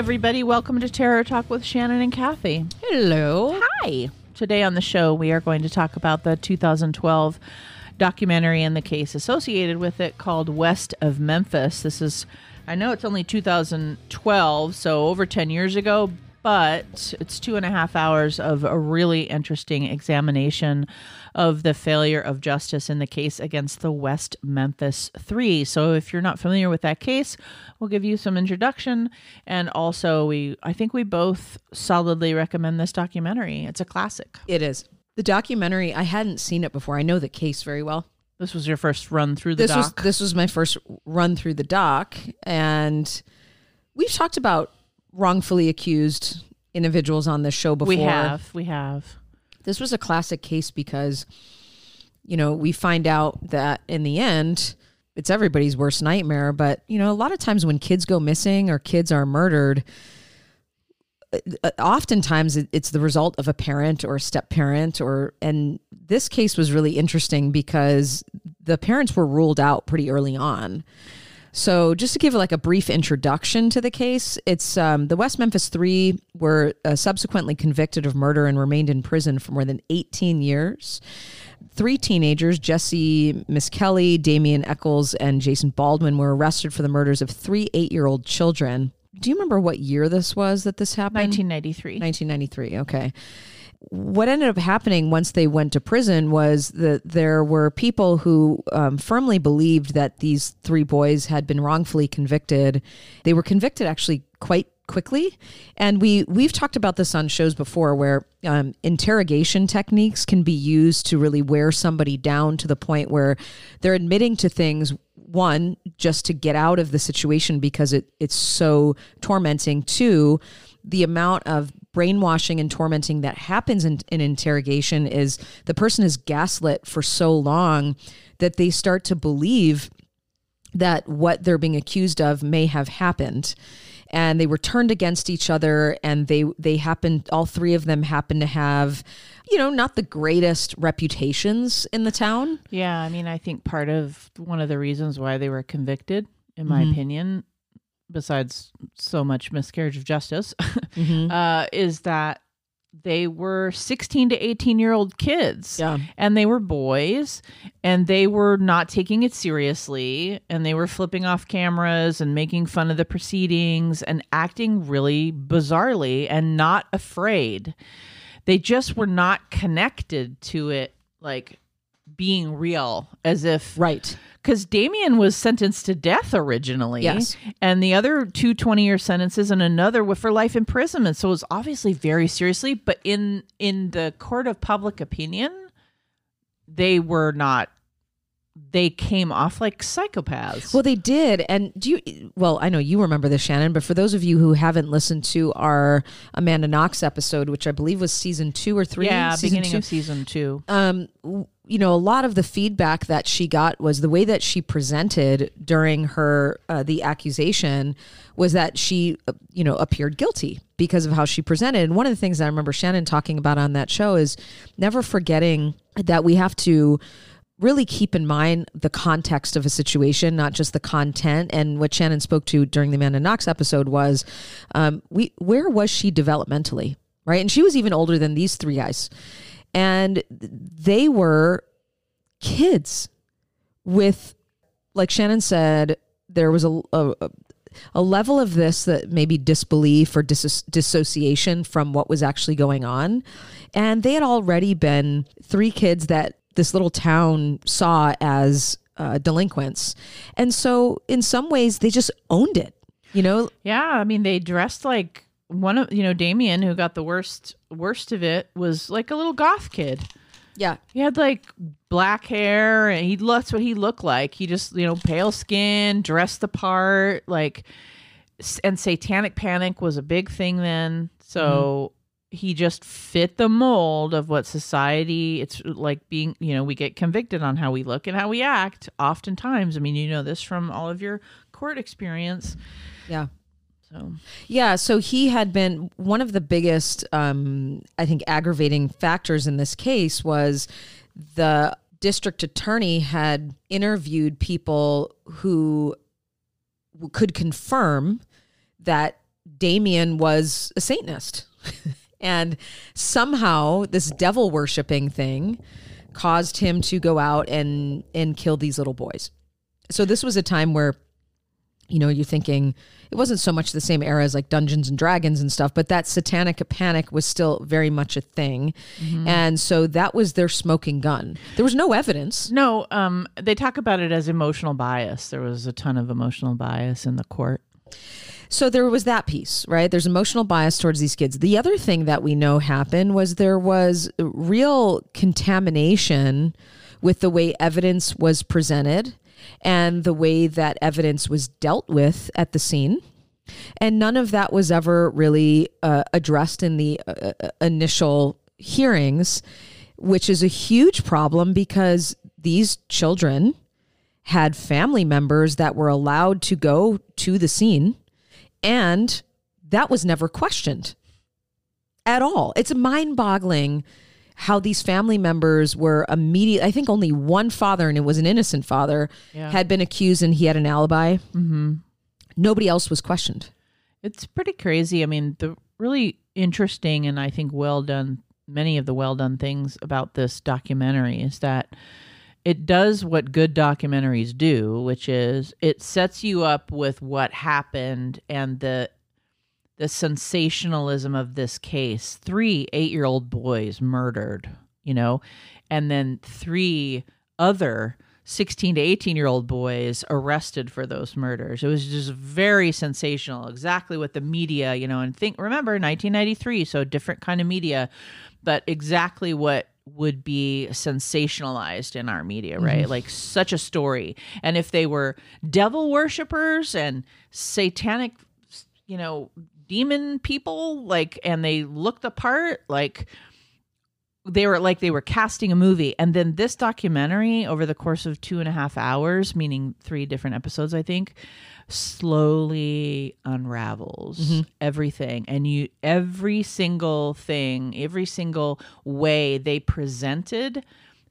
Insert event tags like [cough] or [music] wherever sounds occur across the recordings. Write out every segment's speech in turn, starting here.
everybody. Welcome to Terror Talk with Shannon and Kathy. Hello. Hi. Today on the show, we are going to talk about the 2012 documentary and the case associated with it called West of Memphis. This is, I know it's only 2012, so over 10 years ago, but it's two and a half hours of a really interesting examination of the failure of justice in the case against the West Memphis Three. So, if you're not familiar with that case, we'll give you some introduction, and also we, I think we both solidly recommend this documentary. It's a classic. It is. The documentary, I hadn't seen it before. I know the case very well. This was your first run through the This was doc. this was my first run through the doc and we've talked about wrongfully accused individuals on this show before. we have, we have. This was a classic case because you know, we find out that in the end it's everybody's worst nightmare, but you know, a lot of times when kids go missing or kids are murdered, uh, oftentimes it's the result of a parent or a step parent or and this case was really interesting because the parents were ruled out pretty early on so just to give like a brief introduction to the case it's um, the west memphis three were uh, subsequently convicted of murder and remained in prison for more than 18 years three teenagers jesse miss kelly damien echols and jason baldwin were arrested for the murders of three eight-year-old children do you remember what year this was that this happened 1993. 1993. Okay. What ended up happening once they went to prison was that there were people who um, firmly believed that these three boys had been wrongfully convicted. They were convicted actually quite quickly, and we we've talked about this on shows before, where um, interrogation techniques can be used to really wear somebody down to the point where they're admitting to things one just to get out of the situation because it it's so tormenting two the amount of brainwashing and tormenting that happens in, in interrogation is the person is gaslit for so long that they start to believe that what they're being accused of may have happened and they were turned against each other and they they happened all three of them happened to have you know not the greatest reputations in the town Yeah, I mean, I think part of one of the reasons why they were convicted, in my Mm-hmm. opinion, besides so much miscarriage of justice, [laughs] Mm-hmm. uh, is that they were 16 to 18 year old kids. Yeah. And they were boys and they were not taking it seriously and they were flipping off cameras and making fun of the proceedings and acting really bizarrely and not afraid. They just were not connected to it like being real as if right because Damien was sentenced to death originally. Yes. And the other two 20 year sentences and another were for life imprisonment. So it was obviously very seriously, but in in the court of public opinion, they were not they came off like psychopaths. Well, they did. And do you, well, I know you remember this, Shannon, but for those of you who haven't listened to our Amanda Knox episode, which I believe was season two or three, yeah, season beginning two, of season two. um, you know, a lot of the feedback that she got was the way that she presented during her uh, the accusation was that she, uh, you know, appeared guilty because of how she presented. And one of the things that I remember Shannon talking about on that show is never forgetting that we have to really keep in mind the context of a situation, not just the content. And what Shannon spoke to during the Amanda Knox episode was, um, we where was she developmentally, right? And she was even older than these three guys, and they were kids with, like Shannon said, there was a. a a level of this that maybe disbelief or dis- dissociation from what was actually going on. And they had already been three kids that this little town saw as uh, delinquents. And so, in some ways, they just owned it. You know, Yeah, I mean they dressed like one of you know Damien who got the worst worst of it was like a little goth kid. yeah, He had like black hair and he that's what he looked like. He just, you know, pale skin, dressed the part, like and satanic panic was a big thing then. So he just fit the mold of what society it's like being, you know, we get convicted on how we look and how we act oftentimes. I mean, you know this from all of your court experience. yeah. So, Yeah, so he had been one of the biggest, um, I think, aggravating factors in this case was the district attorney had interviewed people who could confirm that Damien was a Satanist. [laughs] and somehow this devil worshiping thing caused him to go out and and kill these little boys. So this was a time where you know, you're thinking it wasn't so much the same era as like Dungeons and Dragons and stuff, but that satanic panic was still very much a thing. Mm-hmm. And so that was their smoking gun. There was no evidence. No, um, they talk about it as emotional bias. There was a ton of emotional bias in the court. So there was that piece, right? There's emotional bias towards these kids. The other thing that we know happened was there was real contamination with the way evidence was presented and the way that evidence was dealt with at the scene. And none of that was ever really uh, addressed in the uh, initial hearings, which is a huge problem because these children had family members that were allowed to go to the scene, and that was never questioned at all. It's mind boggling how these family members were immediate. I think only one father, and it was an innocent father, yeah. had been accused and he had an alibi. Mm-hmm. Nobody else was questioned. It's pretty crazy. I mean, the really interesting and I think well done, many of the well done things about this documentary is that it does what good documentaries do, which is it sets you up with what happened and the the sensationalism of this case. Three eight year old boys murdered, you know, and then three other 16 to 18 year old boys arrested for those murders. It was just very sensational, exactly what the media, you know, and think, remember 1993, so different kind of media, but exactly what would be sensationalized in our media, right? Mm-hmm. Like such a story. And if they were devil worshippers and satanic, you know, demon people like and they looked the part like they were like they were casting a movie and then this documentary over the course of two and a half hours meaning three different episodes i think slowly unravels mm-hmm. everything and you every single thing every single way they presented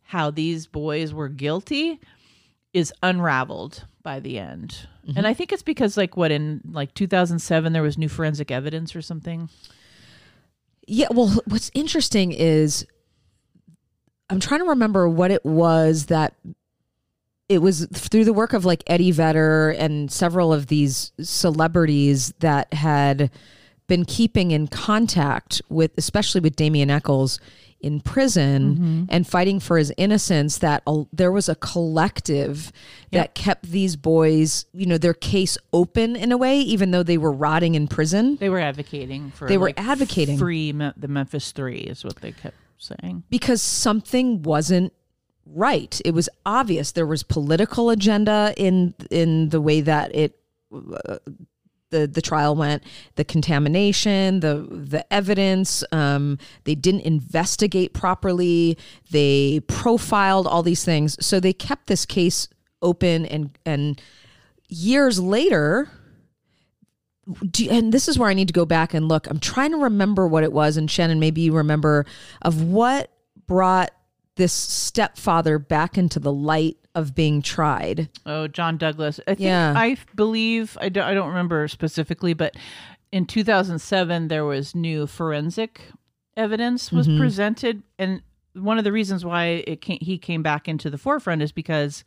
how these boys were guilty is unraveled by the end. Mm-hmm. And I think it's because like what in like 2007 there was new forensic evidence or something. Yeah, well what's interesting is I'm trying to remember what it was that it was through the work of like Eddie Vedder and several of these celebrities that had been keeping in contact with especially with Damien Echols in prison mm-hmm. and fighting for his innocence that a, there was a collective yep. that kept these boys you know their case open in a way even though they were rotting in prison they were advocating for they were advocating free the memphis 3 is what they kept saying because something wasn't right it was obvious there was political agenda in in the way that it uh, the the trial went, the contamination, the the evidence. Um, they didn't investigate properly. They profiled all these things, so they kept this case open. And and years later, you, and this is where I need to go back and look. I'm trying to remember what it was, and Shannon, maybe you remember of what brought this stepfather back into the light of being tried. Oh, John Douglas. I think yeah. I believe I don't, I don't remember specifically, but in 2007 there was new forensic evidence was mm-hmm. presented and one of the reasons why it came, he came back into the forefront is because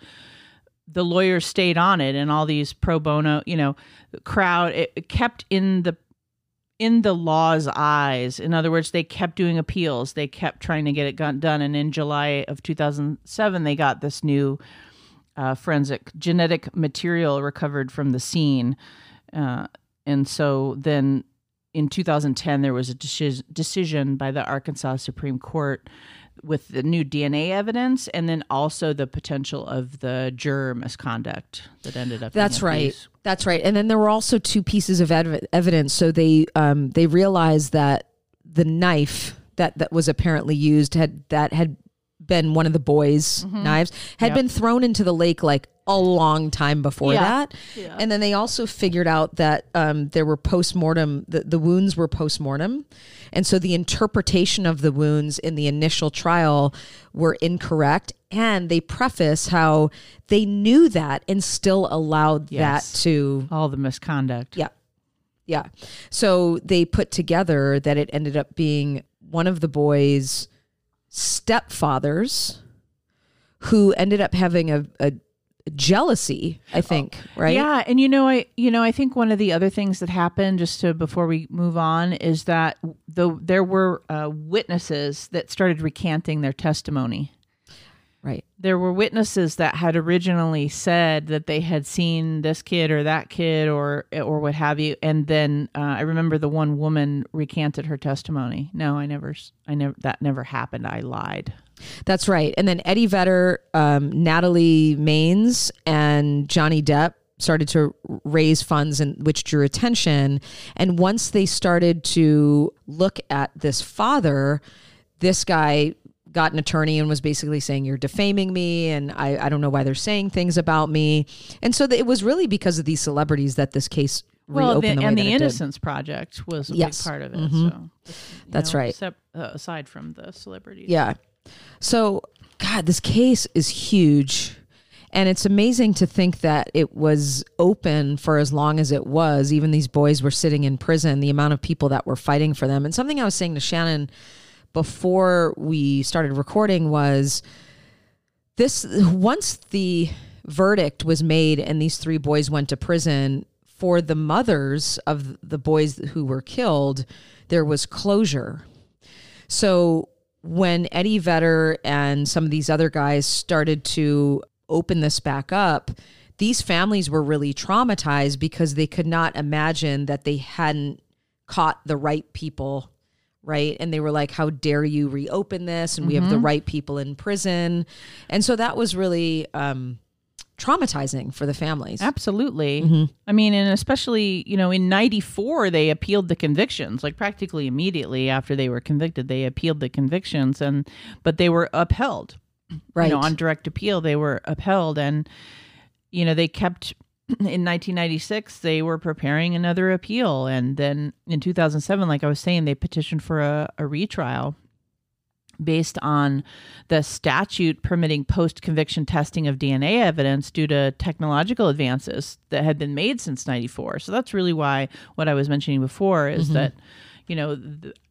the lawyers stayed on it and all these pro bono, you know, crowd it kept in the in the law's eyes. In other words, they kept doing appeals. They kept trying to get it done. And in July of 2007, they got this new uh, forensic genetic material recovered from the scene. Uh, and so then in 2010, there was a deci- decision by the Arkansas Supreme Court with the new DNA evidence and then also the potential of the juror misconduct that ended up. That's right. That's right. And then there were also two pieces of ev- evidence. So they um, they realized that the knife that that was apparently used had that had been one of the boys' mm-hmm. knives had yep. been thrown into the lake like a long time before yeah. that. Yeah. And then they also figured out that um, there were post mortem, the, the wounds were post mortem. And so the interpretation of the wounds in the initial trial were incorrect. And they preface how they knew that and still allowed yes. that to. All the misconduct. Yeah. Yeah. So they put together that it ended up being one of the boys' stepfathers who ended up having a, a jealousy, I think, right? Yeah, and you know, I you know, I think one of the other things that happened just to before we move on is that the there were uh, witnesses that started recanting their testimony. Right. There were witnesses that had originally said that they had seen this kid or that kid or or what have you, and then uh, I remember the one woman recanted her testimony. No, I never, I never, that never happened. I lied. That's right. And then Eddie Vedder, um, Natalie Maines, and Johnny Depp started to raise funds and which drew attention. And once they started to look at this father, this guy got an attorney and was basically saying you're defaming me and I, I don't know why they're saying things about me and so the, it was really because of these celebrities that this case well, reopened the, the and the it did. Innocence Project was a Yes. big part of it. Mhm. So That's know, right. Except, uh, aside from the celebrities, Yeah. So, God, this case is huge. And it's amazing to think that it was open for as long as it was. Even these boys were sitting in prison, the amount of people that were fighting for them. And something I was saying to Shannon before we started recording was this once the verdict was made and these three boys went to prison for the mothers of the boys who were killed there was closure. So when Eddie Vedder and some of these other guys started to open this back up, these families were really traumatized because they could not imagine that they hadn't caught the right people, right? And they were like, How dare you reopen this? And we have the right people in prison. And so that was really um, traumatizing for the families. Absolutely. Mm-hmm. I mean, and especially, you know, in 94, they appealed the convictions, like practically immediately after they were convicted, they appealed the convictions and, but they were upheld. Right. You know, on direct appeal, they were upheld. And, you know, they kept, in 1996, they were preparing another appeal. And then in 2007, like I was saying, they petitioned for a, a retrial based on the statute permitting post conviction testing of DNA evidence due to technological advances that had been made since 94. So that's really why what I was mentioning before is mm-hmm. that you know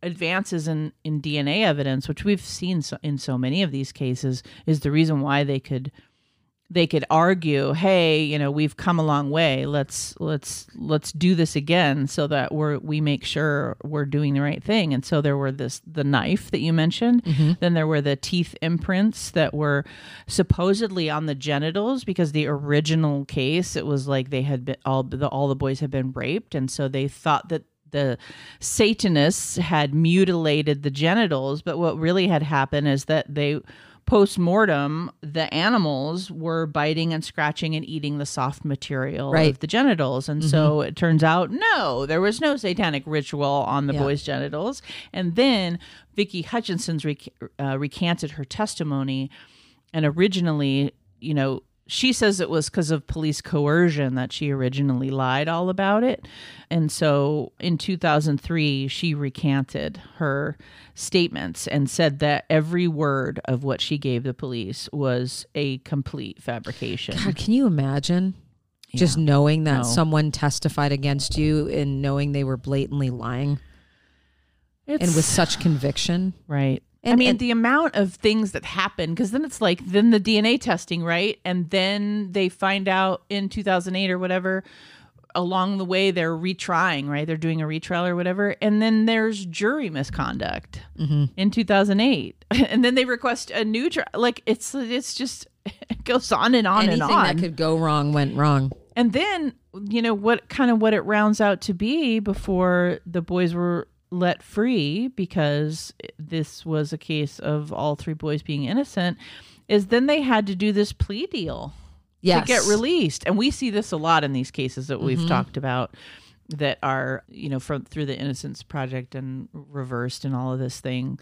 advances in in DNA evidence which we've seen so, in so many of these cases is the reason why they could they could argue hey you know we've come a long way. Let's let's let's do this again so that we're we make sure we're doing the right thing. And so there were this the knife that you mentioned. Mm-hmm. Then there were the teeth imprints that were supposedly on the genitals because the original case it was like they had been all the all the boys had been raped. And so they thought that the satanists had mutilated the genitals. But what really had happened is that they post-mortem the animals were biting and scratching and eating the soft material Right. of the genitals and so it turns out no there was no satanic ritual on the Yeah. boys genitals and then vicki hutcheson's rec- uh, recanted her testimony and originally you know she says it was because of police coercion that she originally lied all about it. And so in 2003, she recanted her statements and said that every word of what she gave the police was a complete fabrication. God, can you imagine? Just knowing that No. someone testified against you and knowing they were blatantly lying It's, and with such conviction. right. I mean, and- the amount of things that happen, because then it's like, then the DNA testing, right? And then they find out in 2008 or whatever, along the way, they're retrying, right? They're doing a retrial or whatever. And then there's jury misconduct mm-hmm. in 2008. [laughs] and then they request a new trial. Like, it's, it's just, [laughs] it goes on and on Anything and on that could go wrong went wrong. and then you know what kind of what it rounds out to be before the boys were let free because this was a case of all three boys being innocent is then they had to do this plea deal Yes. to get released and we see this a lot in these cases that Mm-hmm. we've talked about that are you know from through the innocence project and reversed and all of this thing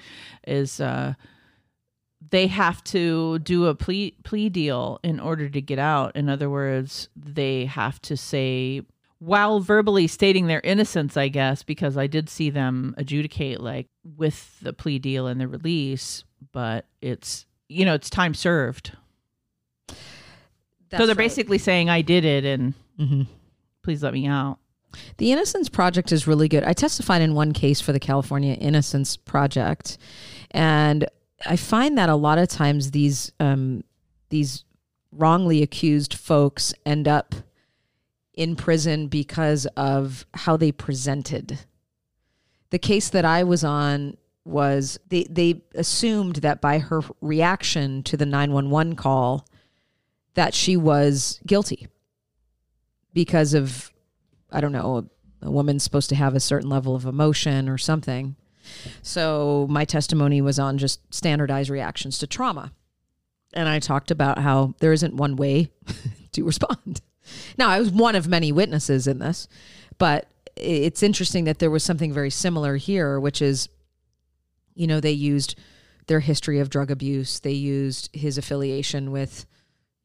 is uh they have to do a plea plea deal in order to get out. In other words, they have to say while verbally stating their innocence, I guess, because I did see them adjudicate like with the plea deal and the release, but it's you know, it's time served. so they're basically saying I did it and hmm please let me out. The Innocence Project is really good. I testified in one case for the California Innocence Project, and I find that a lot of times these um, these wrongly accused folks end up in prison because of how they presented. The case that I was on was they they assumed that by her reaction to the 911 call that she was guilty because of I don't know, a woman's supposed to have a certain level of emotion or something. So my testimony was on just standardized reactions to trauma. And I talked about how there isn't one way to [laughs] respond. Now, I was one of many witnesses in this, but it's interesting that there was something very similar here, which is, you know, they used their history of drug abuse, they used his affiliation with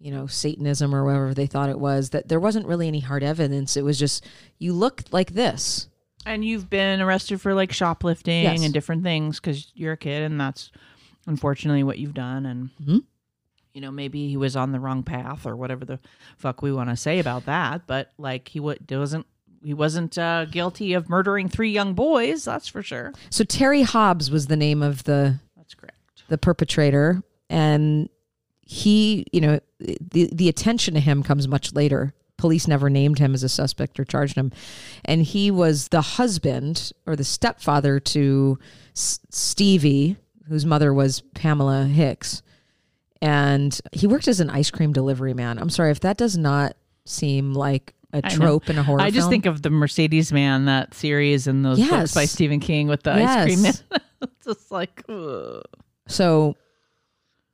you know, Satanism or whatever they thought it was, that there wasn't really any hard evidence. It was just, you look like this. And you've been arrested for like shoplifting Yes. and different things because you're a kid, and that's unfortunately what you've done. And Mhm. You know, maybe he was on the wrong path or whatever the fuck we want to say about that. But like, he wa- wasn't. He wasn't uh, guilty of murdering three young boys. That's for sure. So Terry Hobbs was the name of the That's correct. the perpetrator, and he, you know, the the attention to him comes much later. Police never named him as a suspect or charged him, and he was the husband or the stepfather to S- Stevie, whose mother was Pamela Hicks, and he worked as an ice cream delivery man. I'm sorry if that does not seem like a trope in a horror I just film. think of the Mercedes Man, that series, and those books by Stephen King with the ice cream man. [laughs] it's just like, ugh. so.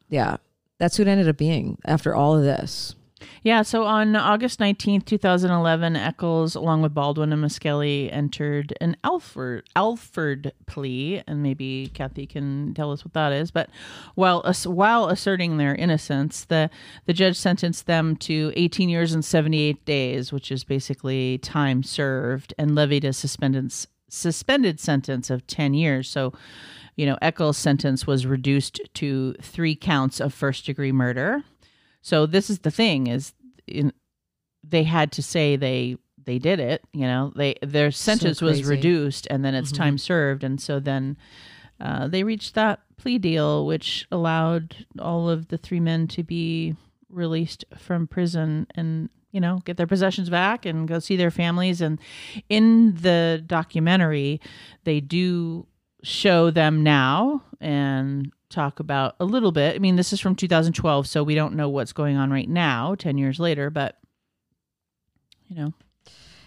Yeah, that's who it ended up being after all of this. Yeah, so on August 19th, 2011, Echols, along with Baldwin and Misskelley, entered an Alford, Alford plea, and maybe Kathy can tell us what that is. But while while asserting their innocence, the, the judge sentenced them to 18 years and 78 days, which is basically time served, and levied a suspended, suspended sentence of 10 years. So, you know, Echols' sentence was reduced to three counts of first degree murder. So this is the thing is in, they had to say they they did it, you know. They their sentence was reduced and then it's time served. And so then uh, they reached that plea deal which allowed all of the three men to be released from prison and you know get their possessions back and go see their families. And in the documentary they do show them now and talk about a little bit. I mean, this is from 2012, so we don't know what's going on right now, 10 years later, but you know.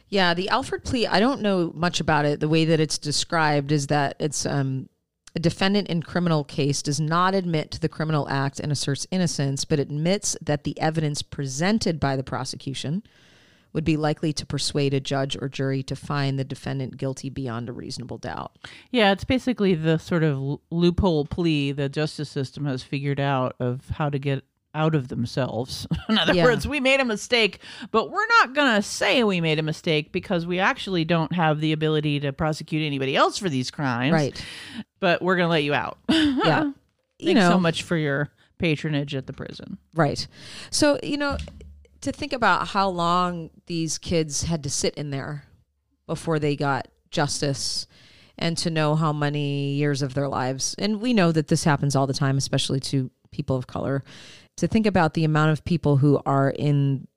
Yeah, the Alford plea, I don't know much about it. The way that it's described is that it's um, a defendant in criminal case does not admit to the criminal act and asserts innocence, but admits that the evidence presented by the prosecution would be likely to persuade a judge or jury to find the defendant guilty beyond a reasonable doubt. Yeah, it's basically the sort of loophole plea the justice system has figured out of how to get out of themselves. [laughs] In other Yeah. words, we made a mistake, but we're not going to say we made a mistake because we actually don't have the ability to prosecute anybody else for these crimes. Right. But we're going to let you out. [laughs] Yeah. you Thanks know, so much for your patronage at the prison. Right. So, you know, to think about how long these kids had to sit in there before they got justice and to know how many years of their lives, and we know that this happens all the time, especially to people of color, to think about the amount of people who are in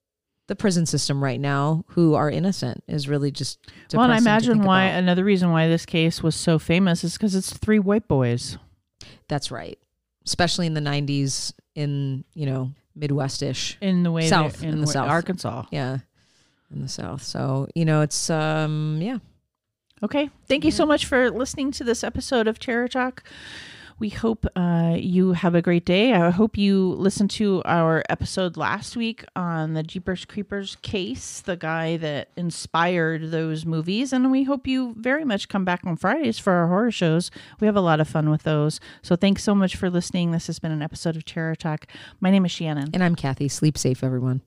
the prison system right now who are innocent is really just Well, and I imagine why about. another reason why this case was so famous is because it's three white boys. That's right. Especially in the 90s in, you know, Midwestish. in the way South, that, in the South. Arkansas. Yeah. In the South. So, you know, it's, um, yeah. Okay. Thank you so much for listening to this episode of Terror Talk. We hope uh, you have a great day. I hope you listened to our episode last week on the Jeepers Creepers case, the guy that inspired those movies. And we hope you very much come back on Fridays for our horror shows. We have a lot of fun with those. So thanks so much for listening. This has been an episode of Terror Talk. My name is Shannon. And I'm Kathy. Sleep safe, everyone.